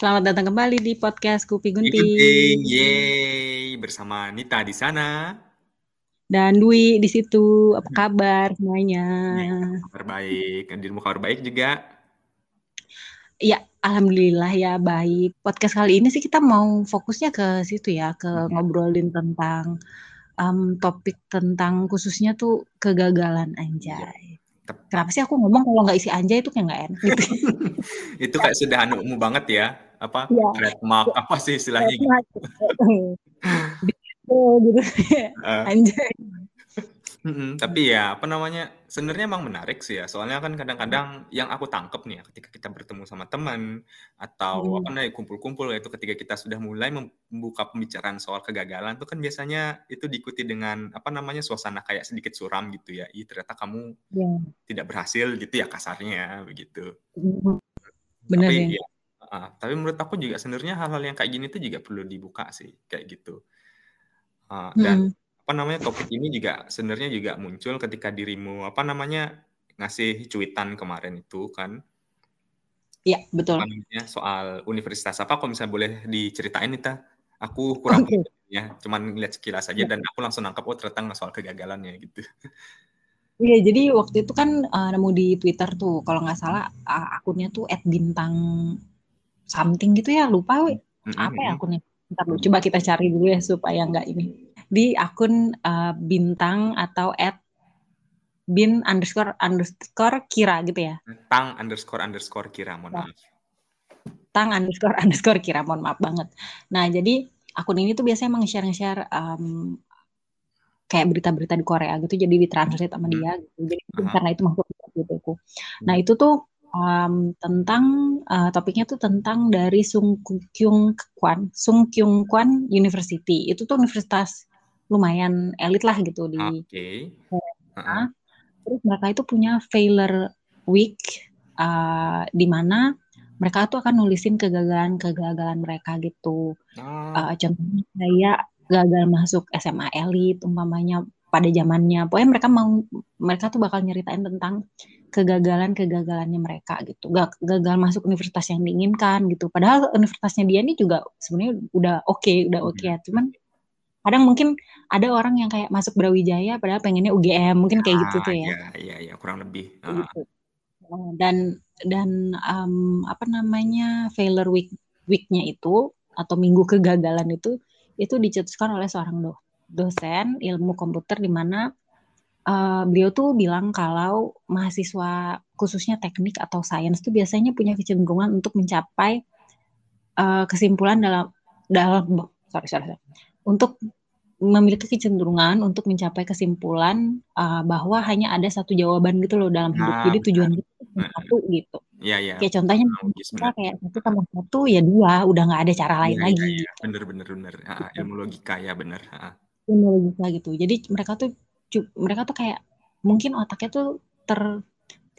Selamat datang kembali di podcast Kupi Gunting. Gunting. Yeay, bersama Nita di sana. Dan Dwi di situ. Apa kabar semuanya? Ya, kabar baik. Dirimu kabar baik juga? Iya, alhamdulillah ya baik. Podcast kali ini sih kita mau fokusnya ke situ ya, ke hmm. ngobrolin tentang um, topik tentang khususnya tuh kegagalan anjay. Ya. Kenapa sih aku ngomong kalau nggak isi anjay itu kayak nggak enak gitu. itu kayak sudah anumu banget ya apa ya. trademark apa sih istilahnya gitu. gitu. uh. Anjay. Mm-hmm. Tapi ya apa namanya sebenarnya emang menarik sih ya soalnya kan kadang-kadang yang aku tangkep nih ya ketika kita bertemu sama teman atau mm. apa namanya kumpul-kumpul itu ketika kita sudah mulai membuka pembicaraan soal kegagalan tuh kan biasanya itu diikuti dengan apa namanya suasana kayak sedikit suram gitu ya. Ih ternyata kamu yeah. tidak berhasil gitu ya kasarnya begitu. Mm. Benar tapi, ya. Uh, tapi menurut aku juga sebenarnya hal-hal yang kayak gini tuh juga perlu dibuka sih kayak gitu. Uh, dan apa namanya topik ini juga sebenarnya juga muncul ketika dirimu apa namanya ngasih cuitan kemarin itu kan Iya betul. Namanya soal universitas apa kalau misalnya boleh diceritain Nita? Aku kurang okay. ya, cuman lihat sekilas aja ya. dan aku langsung nangkap oh ternyata soal kegagalannya gitu. Iya, jadi waktu itu kan uh, nemu di Twitter tuh, kalau nggak salah uh, akunnya tuh @bintang something gitu ya, lupa we. Mm. Apa ya akunnya? Ntar coba kita cari dulu ya supaya nggak ini di akun uh, bintang atau at bin underscore underscore kira gitu ya. Tang underscore underscore kira, mohon maaf. Tang underscore underscore kira, mohon maaf banget. Nah jadi akun ini tuh biasanya emang share-share um, kayak berita-berita di Korea gitu, jadi ditranslate sama dia gitu. Jadi uh -huh. karena itu masuk gitu aku. Nah itu tuh um, tentang uh, topiknya tuh tentang dari Sung Kyung Kwan, Sung Kyung Kwan University. Itu tuh universitas lumayan elit lah gitu di okay. uh-huh. terus mereka itu punya failure week uh, di mana mereka tuh akan nulisin kegagalan-kegagalan mereka gitu uh, contohnya kayak gagal masuk SMA elit umpamanya pada zamannya pokoknya mereka mau mereka tuh bakal nyeritain tentang kegagalan-kegagalannya mereka gitu. Gak gagal masuk universitas yang diinginkan gitu. Padahal universitasnya dia ini juga sebenarnya udah oke okay, udah oke okay, ya. Cuman kadang mungkin ada orang yang kayak masuk Brawijaya padahal pengennya UGM mungkin kayak gitu tuh ya. iya iya ya, kurang lebih. Gitu. dan dan um, apa namanya failure week weeknya itu atau minggu kegagalan itu itu dicetuskan oleh seorang do, dosen ilmu komputer di mana uh, beliau tuh bilang kalau mahasiswa khususnya teknik atau sains tuh biasanya punya kecenderungan untuk mencapai uh, kesimpulan dalam dalam sorry sorry, sorry untuk memiliki kecenderungan untuk mencapai kesimpulan uh, bahwa hanya ada satu jawaban gitu loh dalam hidup. Nah, Jadi tujuan kita nah, satu gitu. Iya, iya. Kayak contohnya nah, kita kayak satu tambah satu ya dua, udah nggak ada cara lain ya, lagi. Ya, ya. Bener, bener, bener. Uh, ilmu logika ya bener. Uh. Ilmu logika gitu. Jadi mereka tuh mereka tuh kayak mungkin otaknya tuh ter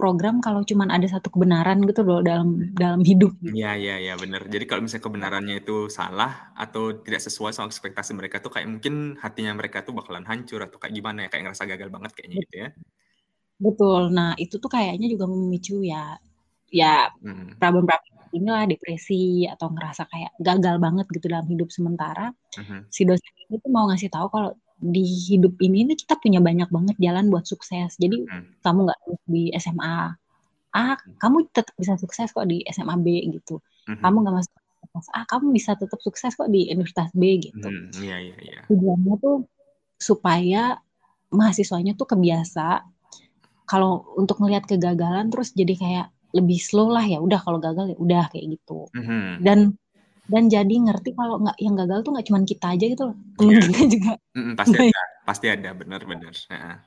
program kalau cuma ada satu kebenaran gitu loh dalam dalam hidup. Iya iya iya benar. Jadi kalau misalnya kebenarannya itu salah atau tidak sesuai sama ekspektasi mereka tuh kayak mungkin hatinya mereka tuh bakalan hancur atau kayak gimana ya kayak ngerasa gagal banget kayaknya gitu ya. Betul. Nah itu tuh kayaknya juga memicu ya ya hmm. problem-problem inilah depresi atau ngerasa kayak gagal banget gitu dalam hidup sementara. Uh -huh. Si dosen itu mau ngasih tahu kalau di hidup ini nih kita punya banyak banget jalan buat sukses. Jadi hmm. kamu nggak di SMA A, kamu tetap bisa sukses kok di SMA B gitu. Hmm. Kamu nggak masuk universitas A, kamu bisa tetap sukses kok di Universitas B gitu. Hmm. Iya, iya, iya. Tujuannya tuh supaya mahasiswanya tuh kebiasa kalau untuk melihat kegagalan terus jadi kayak lebih slow lah ya udah kalau gagal ya udah kayak gitu. Hmm. Dan dan jadi ngerti kalau nggak yang gagal tuh nggak cuma kita aja gitu loh temen yeah. kita juga mm, pasti ada pasti ada benar-benar nah.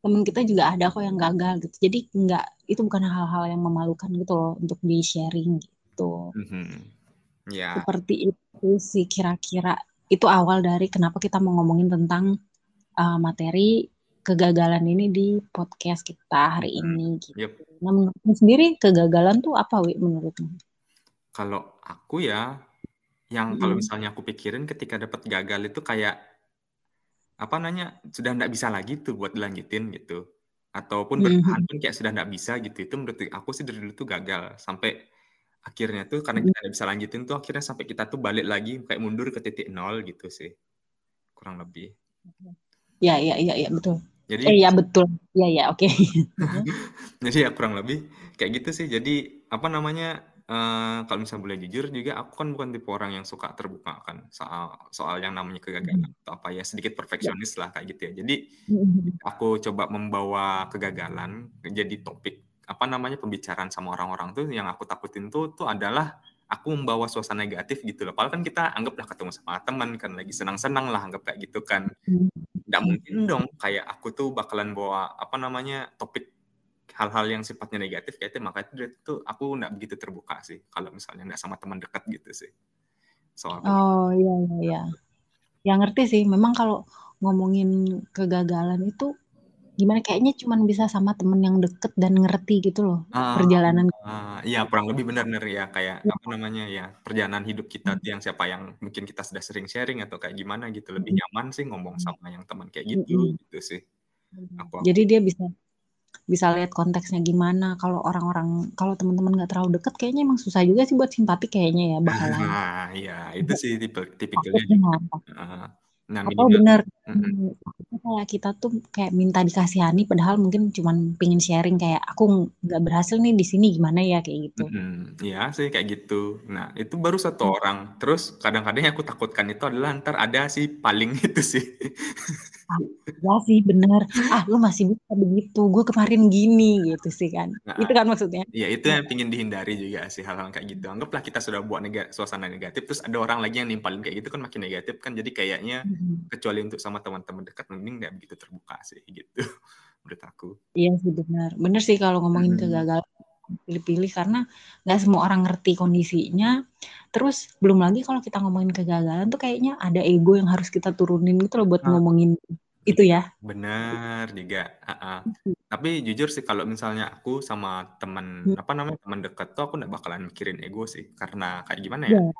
temen kita juga ada kok yang gagal gitu jadi nggak itu bukan hal-hal yang memalukan gitu loh untuk di sharing gitu mm-hmm. yeah. seperti itu sih kira-kira itu awal dari kenapa kita mau ngomongin tentang uh, materi kegagalan ini di podcast kita hari ini gitu. Yep. Nah menurutmu sendiri kegagalan tuh apa wi menurutmu? Kalau aku ya, yang kalau misalnya aku pikirin ketika dapat gagal itu kayak, apa namanya, sudah nggak bisa lagi tuh buat dilanjutin gitu. Ataupun bertahan pun kayak sudah nggak bisa gitu. Itu menurut aku sih dari dulu tuh gagal. Sampai akhirnya tuh karena kita nggak bisa lanjutin tuh akhirnya sampai kita tuh balik lagi kayak mundur ke titik nol gitu sih. Kurang lebih. Ya ya ya ya betul. Jadi eh ya betul. Ya ya oke. Jadi ya kurang lebih kayak gitu sih. Jadi apa namanya uh, kalau misalnya boleh jujur juga aku kan bukan tipe orang yang suka terbuka kan soal soal yang namanya kegagalan atau apa ya sedikit perfeksionis lah kayak gitu ya. Jadi aku coba membawa kegagalan jadi topik apa namanya pembicaraan sama orang-orang tuh yang aku takutin tuh tuh adalah aku membawa suasana negatif gitu loh. Padahal kan kita anggaplah ketemu sama teman kan lagi senang-senang lah anggap kayak gitu kan. Nggak mungkin dong kayak aku tuh bakalan bawa apa namanya topik hal-hal yang sifatnya negatif kayak itu makanya itu tuh aku nggak begitu terbuka sih kalau misalnya nggak sama teman dekat gitu sih. Soal oh iya iya iya. Ya ngerti sih. Memang kalau ngomongin kegagalan itu gimana kayaknya cuma bisa sama temen yang deket dan ngerti gitu loh uh, perjalanan uh, iya kurang lebih benar-benar ya kayak ya. apa namanya ya perjalanan hidup kita hmm. yang siapa yang mungkin kita sudah sering sharing atau kayak gimana gitu lebih hmm. nyaman sih ngomong hmm. sama yang teman kayak gitu hmm. gitu sih aku, aku. jadi dia bisa bisa lihat konteksnya gimana. Kalau orang-orang kalau teman-teman nggak terlalu deket kayaknya emang susah juga sih buat simpati kayaknya ya bakalan. Nah iya itu sih tipe tipikalnya uh, Nah, Atau benar mm-hmm. kayak kita tuh kayak minta dikasihani padahal mungkin cuman pingin sharing kayak aku nggak berhasil nih di sini gimana ya kayak gitu. Mm-hmm. Ya sih kayak gitu. Nah itu baru satu hmm. orang. Terus kadang-kadang yang aku takutkan itu adalah ntar ada si paling itu sih. Ah, ya sih benar. Ah lu masih bisa begitu. Gue kemarin gini gitu sih kan. Nah, itu kan maksudnya. Iya itu yang pingin dihindari juga sih hal-hal kayak gitu. Anggaplah kita sudah buat neg- suasana negatif terus ada orang lagi yang nimpalin kayak gitu kan makin negatif kan. Jadi kayaknya hmm kecuali untuk sama teman-teman dekat mending nggak begitu terbuka sih gitu menurut aku iya sih benar benar sih kalau ngomongin hmm. kegagalan pilih-pilih karena nggak semua orang ngerti kondisinya terus belum lagi kalau kita ngomongin kegagalan tuh kayaknya ada ego yang harus kita turunin gitu loh buat nah, ngomongin itu ya benar juga uh -uh. tapi jujur sih kalau misalnya aku sama teman hmm. apa namanya teman dekat tuh aku nggak bakalan mikirin ego sih karena kayak gimana ya yeah.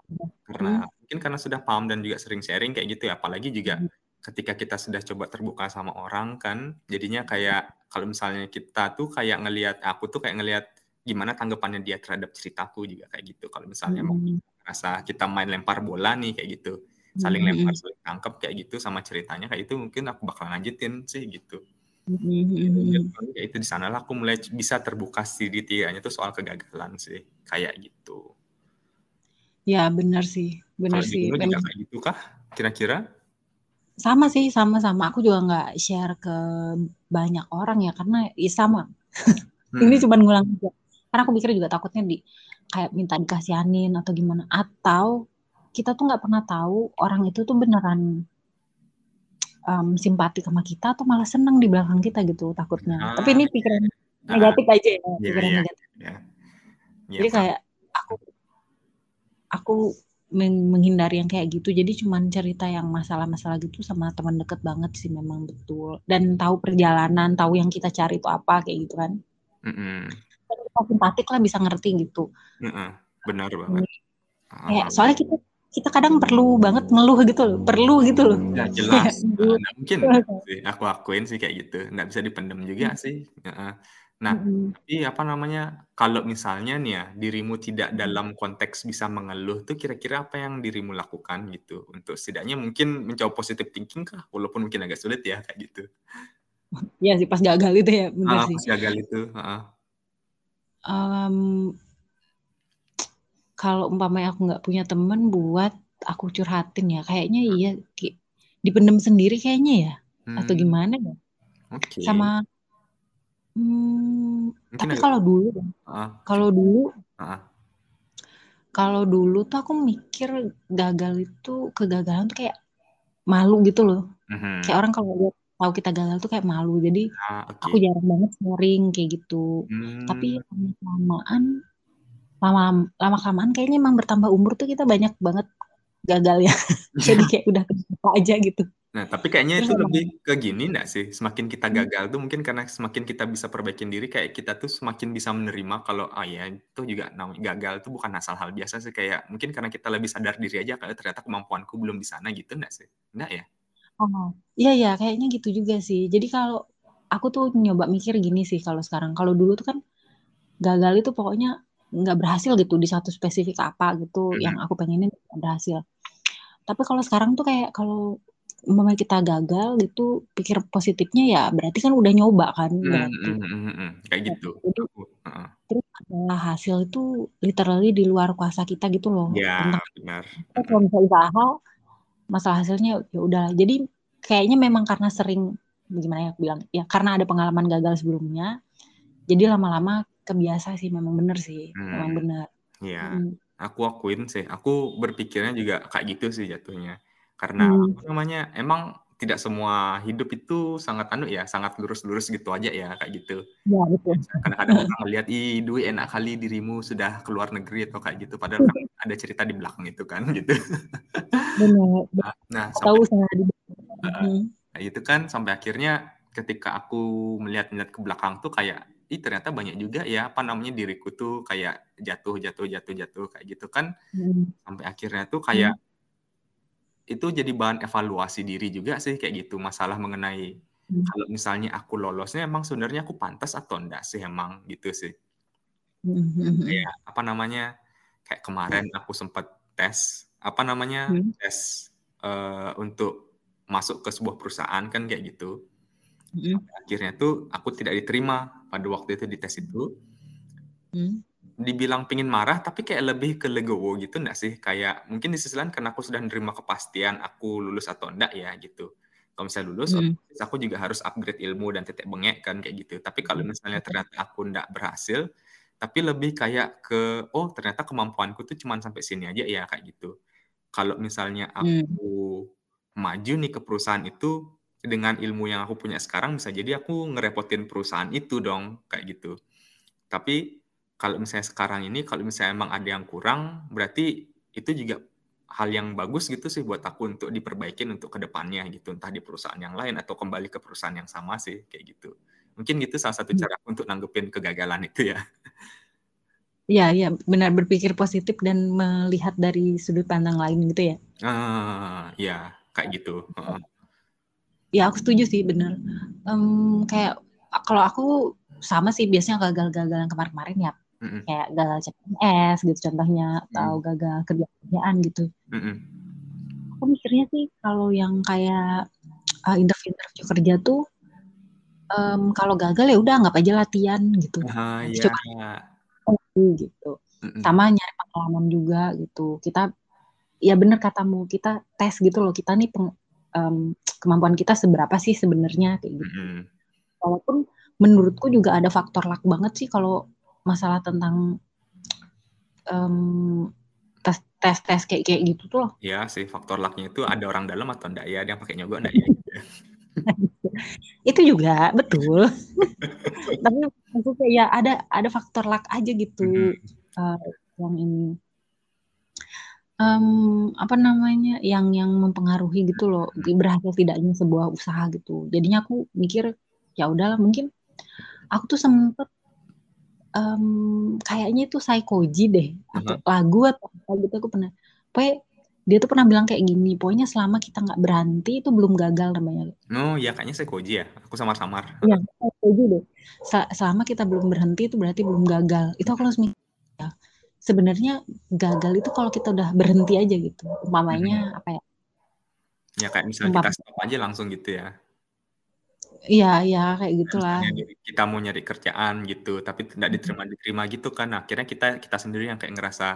karena hmm mungkin karena sudah paham dan juga sering sharing kayak gitu ya apalagi juga hmm. Ketika kita sudah coba terbuka sama orang kan jadinya kayak kalau misalnya kita tuh kayak ngelihat aku tuh kayak ngelihat gimana tanggapannya dia terhadap ceritaku juga kayak gitu kalau misalnya hmm. mau rasa kita main lempar bola nih kayak gitu saling hmm. lempar saling tangkap kayak gitu sama ceritanya kayak itu mungkin aku bakal lanjutin sih gitu hmm. ya itu di sanalah aku mulai bisa terbuka sedikit tuh soal kegagalan sih kayak gitu Ya benar sih, benar sih. juga kayak gitu kah kira-kira? Sama sih, sama-sama. Aku juga nggak share ke banyak orang ya karena ya sama. Ini hmm. cuma ngulang aja. Karena aku mikir juga takutnya di kayak minta dikasihanin atau gimana. Atau kita tuh nggak pernah tahu orang itu tuh beneran um, simpati sama kita atau malah seneng di belakang kita gitu takutnya. Ah, Tapi ini pikiran ah, negatif aja ya, iya, pikiran iya, negatif. Iya. Ya, Jadi kayak aku aku menghindari yang kayak gitu. Jadi cuman cerita yang masalah-masalah gitu sama teman deket banget sih memang betul. Dan tahu perjalanan tahu yang kita cari itu apa kayak gitu kan. Mm -hmm. simpatik lah bisa ngerti gitu. Mm -hmm. benar banget. Oh. soalnya kita kita kadang perlu banget ngeluh gitu loh perlu gitu loh. Ya jelas. Nah, mungkin sih aku akuin sih kayak gitu. Nggak bisa dipendam juga hmm. sih Nah, mm-hmm. tapi apa namanya, kalau misalnya nih ya, dirimu tidak dalam konteks bisa mengeluh tuh kira-kira apa yang dirimu lakukan gitu? Untuk setidaknya mungkin mencoba positive thinking kah? Walaupun mungkin agak sulit ya kayak gitu. Iya sih pas gagal itu ya, benar ah, sih. pas gagal itu, heeh. Um, kalau umpamanya aku nggak punya temen buat aku curhatin ya, kayaknya hmm. iya dipendem sendiri kayaknya ya, atau hmm. gimana ya? Oke. Sama Hmm, tapi kalau dulu uh. kalau dulu uh. kalau dulu tuh aku mikir gagal itu kegagalan tuh kayak malu gitu loh. Uh-huh. Kayak orang kalau lihat tahu kita gagal tuh kayak malu. Jadi ah, okay. aku jarang banget sharing kayak gitu. Hmm. Tapi lama-lamaan lama lama kelamaan kayaknya emang bertambah umur tuh kita banyak banget gagal ya. Jadi kayak udah aja gitu. Nah, tapi kayaknya itu lebih ke gini enggak sih, semakin kita hmm. gagal tuh mungkin karena semakin kita bisa perbaikin diri, kayak kita tuh semakin bisa menerima kalau, "Oh ya, itu juga namanya gagal tuh bukan asal hal biasa sih." Kayak mungkin karena kita lebih sadar diri aja kalau ternyata kemampuanku belum di sana gitu enggak sih? Enggak ya? Oh, iya ya, kayaknya gitu juga sih. Jadi kalau aku tuh nyoba mikir gini sih kalau sekarang, kalau dulu tuh kan gagal itu pokoknya nggak berhasil gitu di satu spesifik apa gitu hmm. yang aku pengenin berhasil tapi kalau sekarang tuh kayak kalau umpama kita gagal gitu pikir positifnya ya berarti kan udah nyoba kan hmm, berarti hmm, hmm, hmm. kayak gitu jadi, uh. terus adalah hasil itu literally di luar kuasa kita gitu loh ya Tentang, benar kalau bisa usaha masalah hasilnya ya udah jadi kayaknya memang karena sering gimana ya aku bilang ya karena ada pengalaman gagal sebelumnya jadi lama-lama kebiasa sih memang bener sih hmm. memang bener ya hmm. aku akuin sih aku berpikirnya juga kayak gitu sih jatuhnya karena hmm. apa namanya, emang tidak semua hidup itu sangat anu ya, sangat lurus-lurus gitu aja ya, kayak gitu. Ya, betul. Kadang-kadang orang melihat, "Ih, Dwi enak kali dirimu sudah keluar negeri," atau kayak gitu, padahal kan ada cerita di belakang itu kan, gitu. Benar. Nah nah, Tahu sampai uh, itu kan sampai akhirnya ketika aku melihat-melihat ke belakang tuh kayak, ih ternyata banyak juga ya, apa namanya, diriku tuh kayak jatuh jatuh jatuh jatuh, kayak gitu kan. Hmm. Sampai akhirnya tuh kayak hmm itu jadi bahan evaluasi diri juga sih kayak gitu masalah mengenai hmm. kalau misalnya aku lolosnya emang sebenarnya aku pantas atau enggak sih emang gitu sih hmm. kayak apa namanya kayak kemarin aku sempat tes apa namanya hmm. tes uh, untuk masuk ke sebuah perusahaan kan kayak gitu hmm. akhirnya tuh aku tidak diterima pada waktu itu di tes itu hmm dibilang pingin marah tapi kayak lebih ke legowo gitu enggak sih? Kayak mungkin di sisi lain karena aku sudah menerima kepastian aku lulus atau enggak ya gitu. Kalau misalnya lulus, hmm. aku juga harus upgrade ilmu dan titik bengek kan kayak gitu. Tapi kalau hmm. misalnya ternyata aku enggak berhasil, tapi lebih kayak ke oh ternyata kemampuanku tuh cuma sampai sini aja ya kayak gitu. Kalau misalnya aku hmm. maju nih ke perusahaan itu dengan ilmu yang aku punya sekarang bisa jadi aku ngerepotin perusahaan itu dong kayak gitu. Tapi kalau misalnya sekarang ini kalau misalnya emang ada yang kurang berarti itu juga hal yang bagus gitu sih buat aku untuk diperbaikin untuk ke depannya gitu entah di perusahaan yang lain atau kembali ke perusahaan yang sama sih kayak gitu mungkin gitu salah satu hmm. cara untuk nanggepin kegagalan itu ya Iya, iya, benar berpikir positif dan melihat dari sudut pandang lain gitu ya. Ah, ya, kayak gitu. Ya, aku setuju sih, benar. Um, kayak kalau aku sama sih biasanya gagal-gagalan kemarin-kemarin ya mm-hmm. kayak gagal CPNS gitu contohnya atau mm. gagal kerja kerjaan gitu mm-hmm. aku mikirnya sih kalau yang kayak uh, interview interview kerja tuh um, kalau gagal ya udah nggak aja latihan gitu uh, coba gitu mm-hmm. sama nyari pengalaman juga gitu kita ya bener katamu kita tes gitu loh kita nih peng, um, kemampuan kita seberapa sih sebenarnya kayak gitu mm-hmm. walaupun menurutku juga ada faktor luck banget sih kalau masalah tentang um, tes tes tes kayak kayak gitu tuh loh. Iya sih faktor lucknya itu ada orang dalam atau enggak ya, ada yang pakai nyogok enggak ya. itu juga betul. Tapi maksudnya ya ada ada faktor luck aja gitu mm-hmm. uh, yang ini um, apa namanya yang yang mempengaruhi gitu loh berhasil tidaknya sebuah usaha gitu. Jadinya aku mikir ya udahlah mungkin aku tuh sempet um, kayaknya itu Saikoji deh atau lagu atau apa gitu aku pernah pokoknya dia tuh pernah bilang kayak gini pokoknya selama kita nggak berhenti itu belum gagal namanya. Oh ya kayaknya Saikoji ya aku samar-samar. Iya Saikoji deh. Selama kita belum berhenti itu berarti belum gagal. Itu aku langsung ya sebenarnya gagal itu kalau kita udah berhenti aja gitu umpamanya hmm. apa ya? Ya kayak misalnya kita stop aja langsung gitu ya Iya iya, kayak gitulah. kita mau nyari kerjaan gitu, tapi tidak diterima-diterima gitu kan, akhirnya kita kita sendiri yang kayak ngerasa,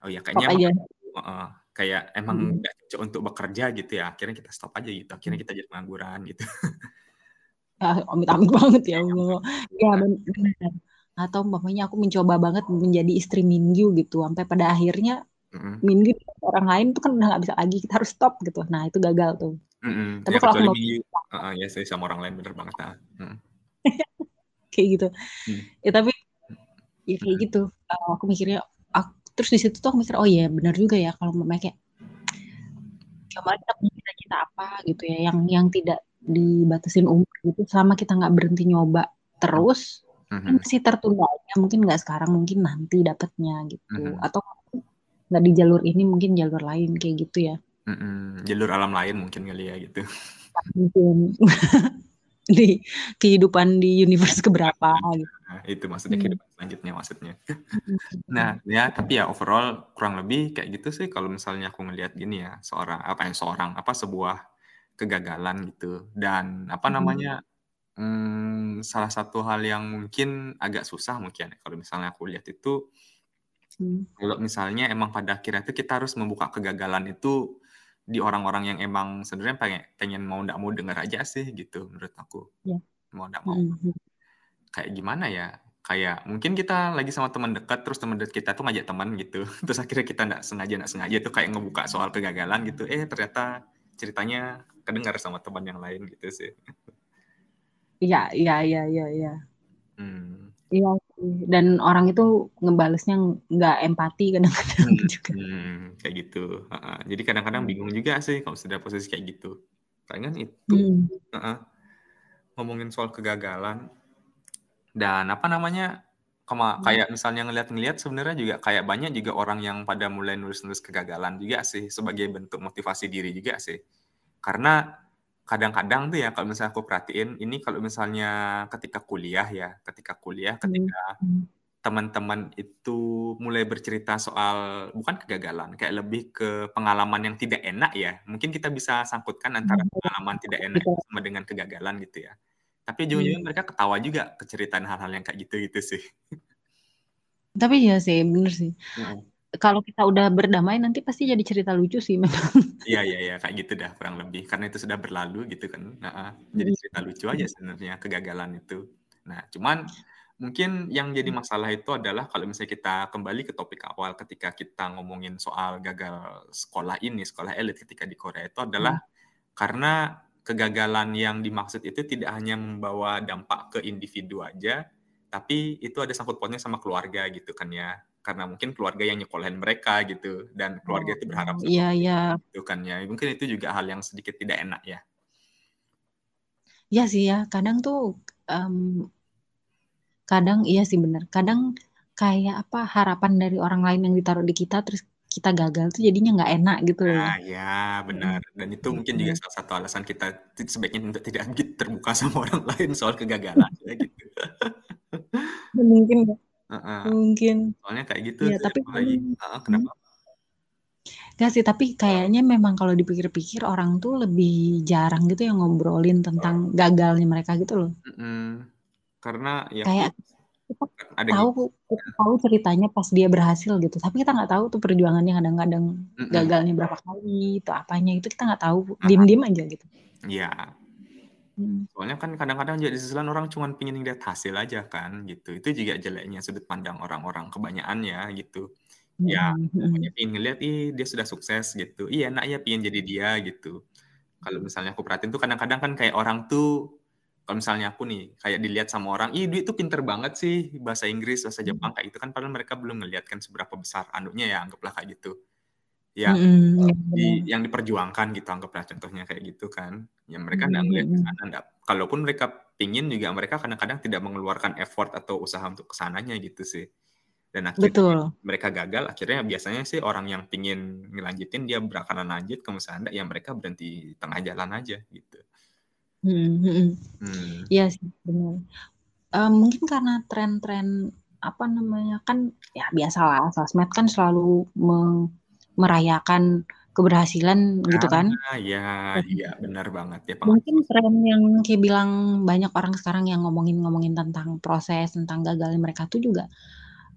"Oh ya kayaknya emang uh, kayak emang hmm. cocok untuk bekerja," gitu ya, akhirnya kita stop aja gitu, akhirnya kita jadi pengangguran gitu. Ya, amit-amit banget ya Allah. Ya benar. Atau umpamanya aku mencoba banget menjadi istri Minggu gitu, sampai pada akhirnya mm Minggu orang lain tuh kan udah nggak bisa lagi, kita harus stop gitu. Nah itu gagal tuh. Mm-mm. Tapi ya, kalau aku mau uh, ya saya sama orang lain bener banget nah. Hmm. kayak gitu. Hmm. Ya tapi ya kayak hmm. gitu. Uh, aku mikirnya aku, terus di situ tuh aku mikir oh iya benar juga ya kalau mau kayak coba kita punya cita-cita apa gitu ya yang yang tidak dibatasin umur gitu selama kita nggak berhenti nyoba terus mm-hmm. kan masih tertunda ya mungkin nggak sekarang mungkin nanti dapatnya gitu mm-hmm. atau nggak di jalur ini mungkin jalur lain kayak gitu ya Mm-mm, jalur alam lain mungkin kali ya gitu. Mungkin. di kehidupan di universe keberapa gitu. Nah, itu maksudnya hmm. kehidupan selanjutnya maksudnya. nah, ya tapi ya overall kurang lebih kayak gitu sih kalau misalnya aku ngelihat gini ya, seorang apa yang seorang apa sebuah kegagalan gitu dan apa namanya hmm, salah satu hal yang mungkin agak susah mungkin ya, kalau misalnya aku lihat itu hmm. kalau misalnya emang pada akhirnya itu kita harus membuka kegagalan itu di orang-orang yang emang sebenarnya pengen, pengen mau ndak mau dengar aja sih gitu menurut aku. Yeah. mau ndak mau. Mm-hmm. kayak gimana ya? Kayak mungkin kita lagi sama teman dekat terus teman dekat kita tuh ngajak teman gitu. Terus akhirnya kita ndak sengaja ndak sengaja tuh kayak ngebuka soal kegagalan gitu. Eh ternyata ceritanya kedengar sama teman yang lain gitu sih. Iya iya iya iya iya. Hmm. iya dan orang itu ngebalesnya nggak empati kadang-kadang hmm, juga. Hmm, kayak gitu. Uh, jadi kadang-kadang hmm. bingung juga sih kalau sudah posisi kayak gitu. Kan itu hmm. uh, ngomongin soal kegagalan dan apa namanya kema hmm. kayak misalnya ngeliat-ngeliat sebenarnya juga kayak banyak juga orang yang pada mulai nulis-nulis kegagalan juga sih sebagai bentuk motivasi diri juga sih. Karena kadang-kadang tuh ya kalau misalnya aku perhatiin ini kalau misalnya ketika kuliah ya, ketika kuliah, hmm, ketika hmm. teman-teman itu mulai bercerita soal bukan kegagalan, kayak lebih ke pengalaman yang tidak enak ya. Mungkin kita bisa sangkutkan antara hmm, pengalaman tidak enak sama dengan kegagalan gitu ya. Tapi ujung-ujungnya mereka ketawa juga keceritaan hal-hal yang kayak gitu gitu sih. Tapi ya sih, bener sih kalau kita udah berdamai nanti pasti jadi cerita lucu sih memang. Iya iya iya kayak gitu dah kurang lebih karena itu sudah berlalu gitu kan. Nah, jadi hmm. cerita lucu aja sebenarnya kegagalan itu. Nah, cuman mungkin yang jadi hmm. masalah itu adalah kalau misalnya kita kembali ke topik awal ketika kita ngomongin soal gagal sekolah ini, sekolah elit ketika di Korea itu adalah hmm. karena kegagalan yang dimaksud itu tidak hanya membawa dampak ke individu aja, tapi itu ada sangkut pautnya sama keluarga gitu kan ya karena mungkin keluarga yang nyekolahin mereka gitu dan keluarga itu berharap oh, iya iya itu kan ya mungkin itu juga hal yang sedikit tidak enak ya Iya sih ya kadang tuh um, kadang iya sih benar kadang kayak apa harapan dari orang lain yang ditaruh di kita terus kita gagal tuh jadinya nggak enak gitu loh. Nah, ya benar. Dan itu mungkin juga salah satu alasan kita sebaiknya untuk tidak terbuka sama orang lain soal kegagalan ya gitu. Mungkin Uh-uh. Mungkin. Soalnya kayak gitu ya, tapi lagi. Uh, kenapa? Gak sih, tapi kayaknya memang kalau dipikir-pikir orang tuh lebih jarang gitu yang ngobrolin tentang gagalnya mereka gitu loh. Mm-hmm. Karena ya kayak kita ada tahu gitu. kita tahu ceritanya pas dia berhasil gitu, tapi kita nggak tahu tuh perjuangannya kadang-kadang mm-hmm. gagalnya berapa kali, itu apanya itu kita nggak tahu, diem-diem aja gitu. Iya, Hmm. Soalnya kan kadang-kadang jadi sisi orang cuma pengen lihat hasil aja kan gitu. Itu juga jeleknya sudut pandang orang-orang kebanyakan ya gitu. Ya, hmm. pokoknya pengen ngeliat, ih dia sudah sukses gitu. Iya enak ya pengen jadi dia gitu. Kalau misalnya aku perhatiin tuh kadang-kadang kan kayak orang tuh kalau misalnya aku nih kayak dilihat sama orang, ih dia tuh pinter banget sih bahasa Inggris, bahasa hmm. Jepang kayak itu kan padahal mereka belum ngeliat kan seberapa besar anunya ya anggaplah kayak gitu yang mm, di, yang diperjuangkan gitu anggaplah contohnya kayak gitu kan ya mereka nggak mm, ngeliat ke sana enggak. kalaupun mereka pingin juga mereka kadang-kadang tidak mengeluarkan effort atau usaha untuk ke sananya gitu sih dan akhirnya Betul. mereka gagal akhirnya biasanya sih orang yang pingin ngelanjutin dia bakalan lanjut ke misalnya ya mereka berhenti tengah jalan aja gitu hmm, hmm. hmm. Iya sih benar uh, mungkin karena tren-tren apa namanya kan ya biasalah sosmed kan selalu meng merayakan keberhasilan gitu kan. Ah, iya, iya benar banget ya Mungkin tren yang kayak bilang banyak orang sekarang yang ngomongin-ngomongin tentang proses, tentang gagalnya mereka tuh juga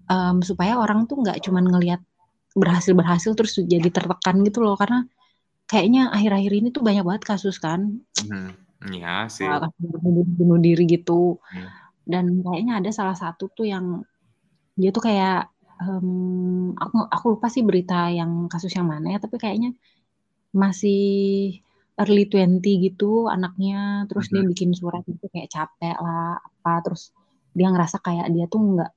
um, supaya orang tuh nggak cuman ngelihat berhasil-berhasil terus jadi tertekan gitu loh karena kayaknya akhir-akhir ini tuh banyak banget kasus kan. Hmm, iya sih. bunuh, bunuh diri gitu. Hmm. Dan kayaknya ada salah satu tuh yang dia tuh kayak um, aku aku lupa sih berita yang kasus yang mana ya, tapi kayaknya masih early 20 gitu anaknya, terus dia bikin surat itu kayak capek lah apa, terus dia ngerasa kayak dia tuh nggak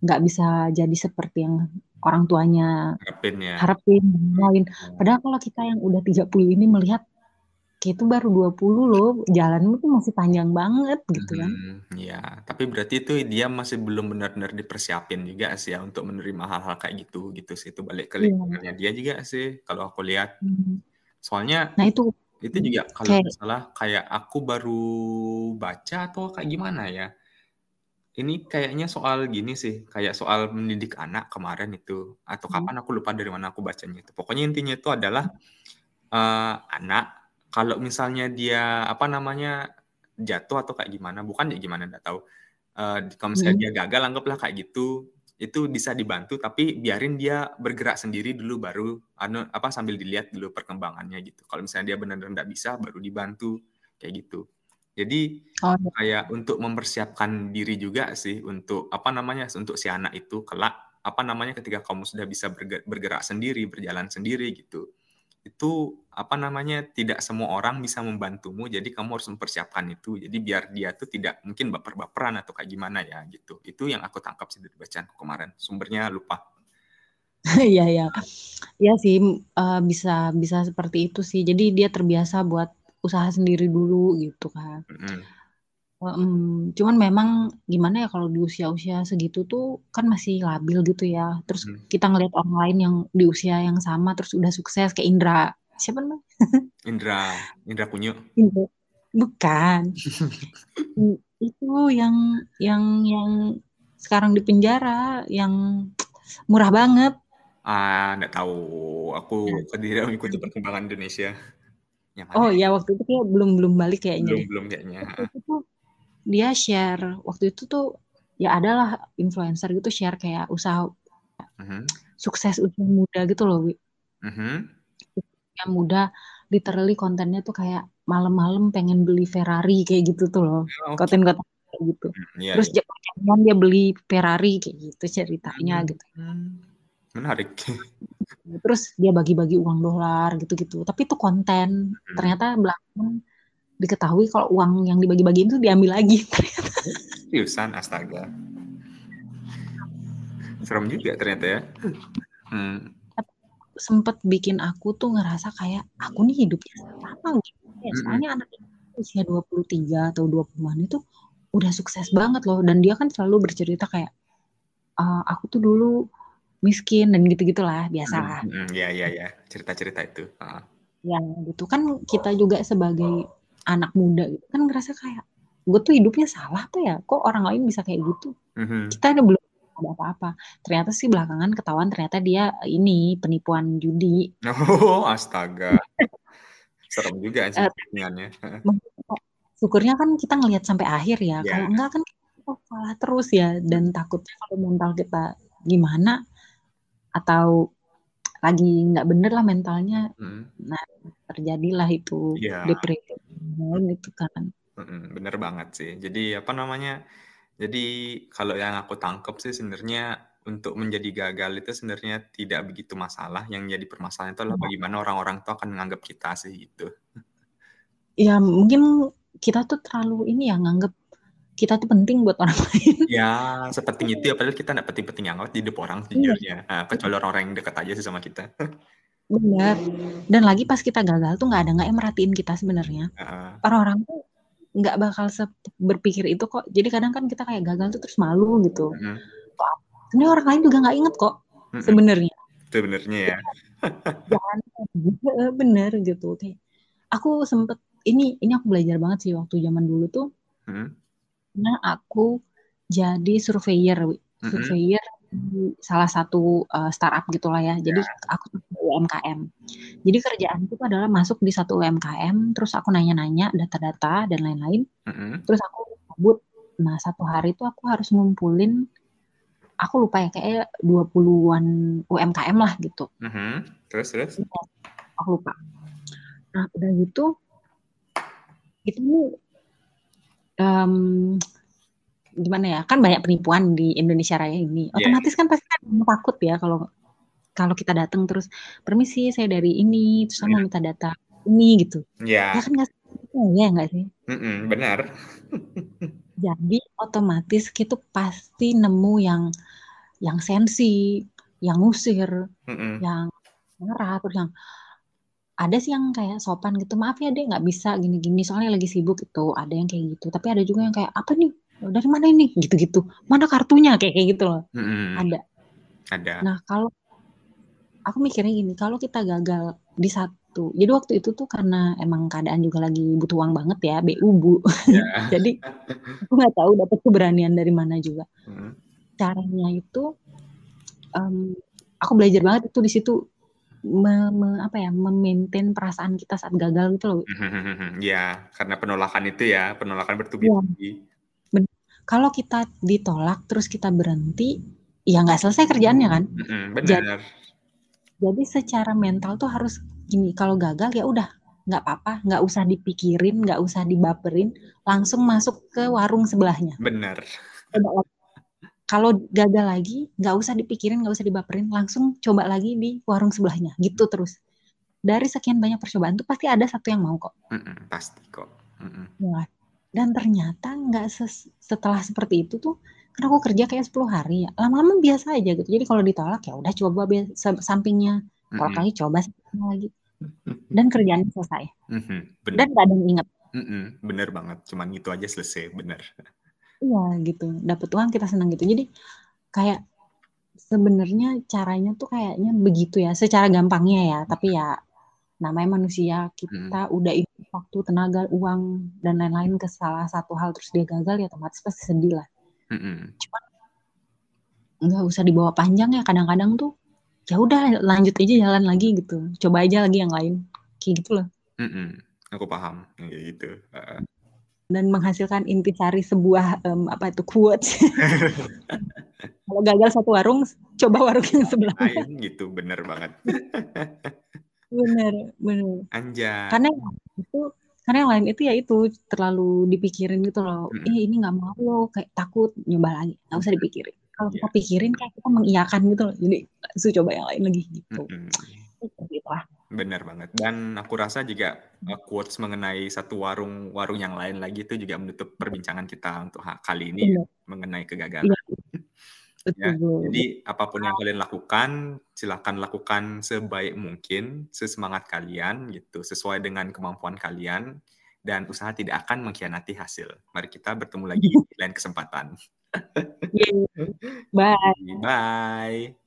nggak bisa jadi seperti yang orang tuanya Harapin ya. harapin, mauin. Padahal kalau kita yang udah 30 ini melihat kayak itu baru 20 loh, jalanmu tuh masih panjang banget gitu kan. Hmm, ya, tapi berarti itu dia masih belum benar-benar dipersiapin juga sih ya untuk menerima hal-hal kayak gitu gitu sih itu balik ke iya. lingkungannya dia juga sih kalau aku lihat. Hmm. Soalnya Nah itu Itu juga kalau Kayak nggak salah kayak aku baru baca atau kayak gimana ya. Ini kayaknya soal gini sih, kayak soal mendidik anak kemarin itu atau Hmm. kapan aku lupa dari mana aku bacanya itu. Pokoknya intinya itu adalah uh, anak kalau misalnya dia apa namanya jatuh atau kayak gimana, bukan ya gimana nggak tahu. Uh, kalau misalnya Hmm. dia gagal anggaplah kayak gitu, itu bisa dibantu tapi biarin dia bergerak sendiri dulu baru anu apa sambil dilihat dulu perkembangannya gitu. Kalau misalnya dia benar-benar nggak bisa baru dibantu kayak gitu. Jadi Oh, iya. kayak untuk mempersiapkan diri juga sih untuk apa namanya untuk si anak itu kelak apa namanya ketika kamu sudah bisa berge- bergerak sendiri, berjalan sendiri gitu. Itu apa namanya tidak semua orang bisa membantumu jadi kamu harus mempersiapkan itu. Jadi biar dia tuh tidak mungkin baper-baperan atau kayak gimana ya gitu. Itu yang aku tangkap sih dari bacaanku kemarin. Sumbernya lupa. Iya ya, ya sih uh, bisa bisa seperti itu sih. Jadi dia terbiasa buat usaha sendiri dulu gitu kan. Um, cuman memang gimana ya kalau di usia-usia segitu tuh kan masih labil gitu ya. Terus Hmm. kita ngelihat orang lain yang di usia yang sama terus udah sukses kayak Indra. Siapa namanya? Indra, Indra Kunyo. Indra. Bukan. Itu yang yang yang sekarang di penjara yang murah banget. Ah, nggak tahu. Aku tidak mengikuti perkembangan Indonesia. Yang? Oh ya waktu itu kayak belum belum balik kayaknya belum deh. belum kayaknya. Waktu itu tuh dia share waktu itu tuh ya adalah influencer gitu share kayak usaha Mhm. sukses usia muda gitu loh, Wi. Mhm. Usia muda literally kontennya tuh kayak malam-malam pengen beli Ferrari kayak gitu tuh loh. Oh, Oke. Konten-konten kayak gitu. Hmm, Iya, Terus iya. jangan dia beli Ferrari kayak gitu ceritanya Hmm, gitu. Menarik. Terus dia bagi-bagi uang dolar gitu-gitu. Tapi itu konten. Hmm. Ternyata belakangan diketahui kalau uang yang dibagi-bagiin itu diambil lagi. Seriusan, astaga. Serem juga ternyata ya. Hmm. sempet bikin aku tuh ngerasa kayak aku nih hidupnya sama gitu ya. Soalnya anak itu usia 23 atau 20-an itu udah sukses banget loh dan dia kan selalu bercerita kayak "Ah, aku tuh dulu miskin dan gitu-gitulah biasalah. Hmm, hmm, ya, ya, ya. Cerita-cerita itu. Ah. Ya gitu kan kita juga sebagai anak muda gitu kan ngerasa kayak gue tuh hidupnya salah tuh ya kok orang lain bisa kayak gitu Mhm. kita ada belum ada apa-apa ternyata sih belakangan ketahuan ternyata dia ini penipuan judi Oh, astaga. Serem juga Eh, ceritanya. syukurnya kan kita ngelihat sampai akhir ya. Ya. Kalau enggak kan kita salah terus ya dan takutnya kalau mental kita gimana atau lagi nggak bener lah mentalnya, Hmm. nah terjadilah itu Iya. depresi lain itu kan. Bener banget sih. Jadi apa namanya? Jadi kalau yang aku tangkap sih sebenarnya untuk menjadi gagal itu sebenarnya tidak begitu masalah. Yang jadi permasalahan itu adalah Iya. bagaimana orang-orang itu akan menganggap kita sih gitu. Ya mungkin kita tuh terlalu ini ya nganggep kita tuh penting buat orang lain. Ya sepenting itu ya padahal kita nggak penting-penting banget di hidup orang Iya. sejujurnya. Nah, kecuali orang-orang yang dekat aja sih sama kita. Benar. Dan lagi pas kita gagal tuh nggak ada nggak yang merhatiin kita sebenarnya. Heeh. Orang-orang tuh nggak bakal se- berpikir itu kok. Jadi kadang kan kita kayak gagal tuh terus malu gitu. Mm-mm. Sebenarnya orang lain juga nggak inget kok Mm-mm. sebenarnya. Itu benernya ya. Jangan Eh, bener gitu. Kayak aku sempet ini ini aku belajar banget sih waktu zaman dulu tuh. Mm-mm. Nah aku jadi surveyor, Wi. Mm-mm. Di salah satu uh, startup gitulah ya. Jadi aku tuh UMKM. Jadi kerjaanku tuh adalah masuk di satu UMKM, terus aku nanya-nanya data-data dan lain-lain. Mm-mm. Terus aku cabut. Nah satu hari tuh aku harus ngumpulin, aku lupa ya kayak 20-an UMKM lah gitu. Mhm. Terus terus. aku lupa. Nah, udah gitu, itu em, gimana ya? Kan banyak penipuan di Indonesia Raya ini. Iya. Otomatis kan pasti kan takut ya kalau kalau kita datang terus permisi saya dari ini, terus saya mau minta data ini gitu. Ya. Ya kan nggak ya nggak sih? Mm-mm, benar. Jadi otomatis kita pasti nemu yang yang sensi, yang ngusir, Mm-mm. yang marah terus yang ada sih yang kayak sopan gitu maaf ya deh nggak bisa gini-gini soalnya lagi sibuk itu ada yang kayak gitu tapi ada juga yang kayak apa nih dari mana ini gitu-gitu mana kartunya kayak kayak gitu loh Mm-mm. ada Ada. nah kalau aku mikirnya gini kalau kita gagal di saat gitu. Jadi waktu itu tuh karena emang keadaan juga lagi butuh uang banget ya, BU Bu. Yeah. Jadi aku nggak tahu dapat keberanian dari mana juga. Hmm. Caranya itu um, aku belajar banget itu di situ me, me, apa ya memaintain perasaan kita saat gagal gitu loh. Ya, karena penolakan itu ya, penolakan bertubi-tubi. Kalau kita ditolak terus kita berhenti, ya nggak selesai kerjaannya kan. benar. Jadi, jadi secara mental tuh harus gini kalau gagal ya udah nggak apa-apa nggak usah dipikirin nggak usah dibaperin langsung masuk ke warung sebelahnya benar kalau gagal lagi nggak usah dipikirin nggak usah dibaperin langsung coba lagi di warung sebelahnya gitu terus dari sekian banyak percobaan tuh pasti ada satu yang mau kok Mm-mm, pasti kok Mm-mm. Ya. Dan ternyata nggak setelah seperti itu tuh karena aku kerja kayak 10 hari ya lama-lama biasa aja gitu jadi kalau ditolak ya udah coba sampingnya kalau kali coba lagi dan kerjaan selesai. Mm-hmm, Dan gak ada yang ingat. Mm-hmm, bener banget, cuman itu aja selesai, bener. Iya gitu, dapat uang kita senang gitu. Jadi kayak sebenarnya caranya tuh kayaknya begitu ya, secara gampangnya ya. Tapi ya namanya manusia kita hmm. udah itu waktu, tenaga, uang dan lain-lain ke salah satu hal terus dia gagal ya otomatis pasti sedih lah. Hmm. Cuma nggak usah dibawa panjang ya. Kadang-kadang tuh ya udah lanjut aja jalan lagi gitu coba aja lagi yang lain kayak gitu loh mm -mm, aku paham kayak gitu uh. dan menghasilkan intisari sebuah um, apa itu quotes kalau gagal satu warung coba warung yang sebelah lain gitu bener banget bener bener. Anja karena itu karena yang lain itu ya itu terlalu dipikirin gitu loh. Mm -hmm. eh ini nggak mau lo kayak takut nyoba lagi. Nggak usah dipikirin. Kalau kita iya. pikirin kayak kita mengiyakan gitu loh jadi langsung coba yang lain lagi gitu. Mm-hmm. lah. Benar banget. Dan aku rasa juga uh, quotes mengenai satu warung warung yang lain lagi itu juga menutup perbincangan kita untuk kali ini ya, mengenai kegagalan. Ya. Ya, jadi apa pun yang kalian lakukan silahkan lakukan sebaik mungkin sesemangat kalian gitu sesuai dengan kemampuan kalian dan usaha tidak akan mengkhianati hasil. Mari kita bertemu lagi di lain kesempatan. Bye. Bye.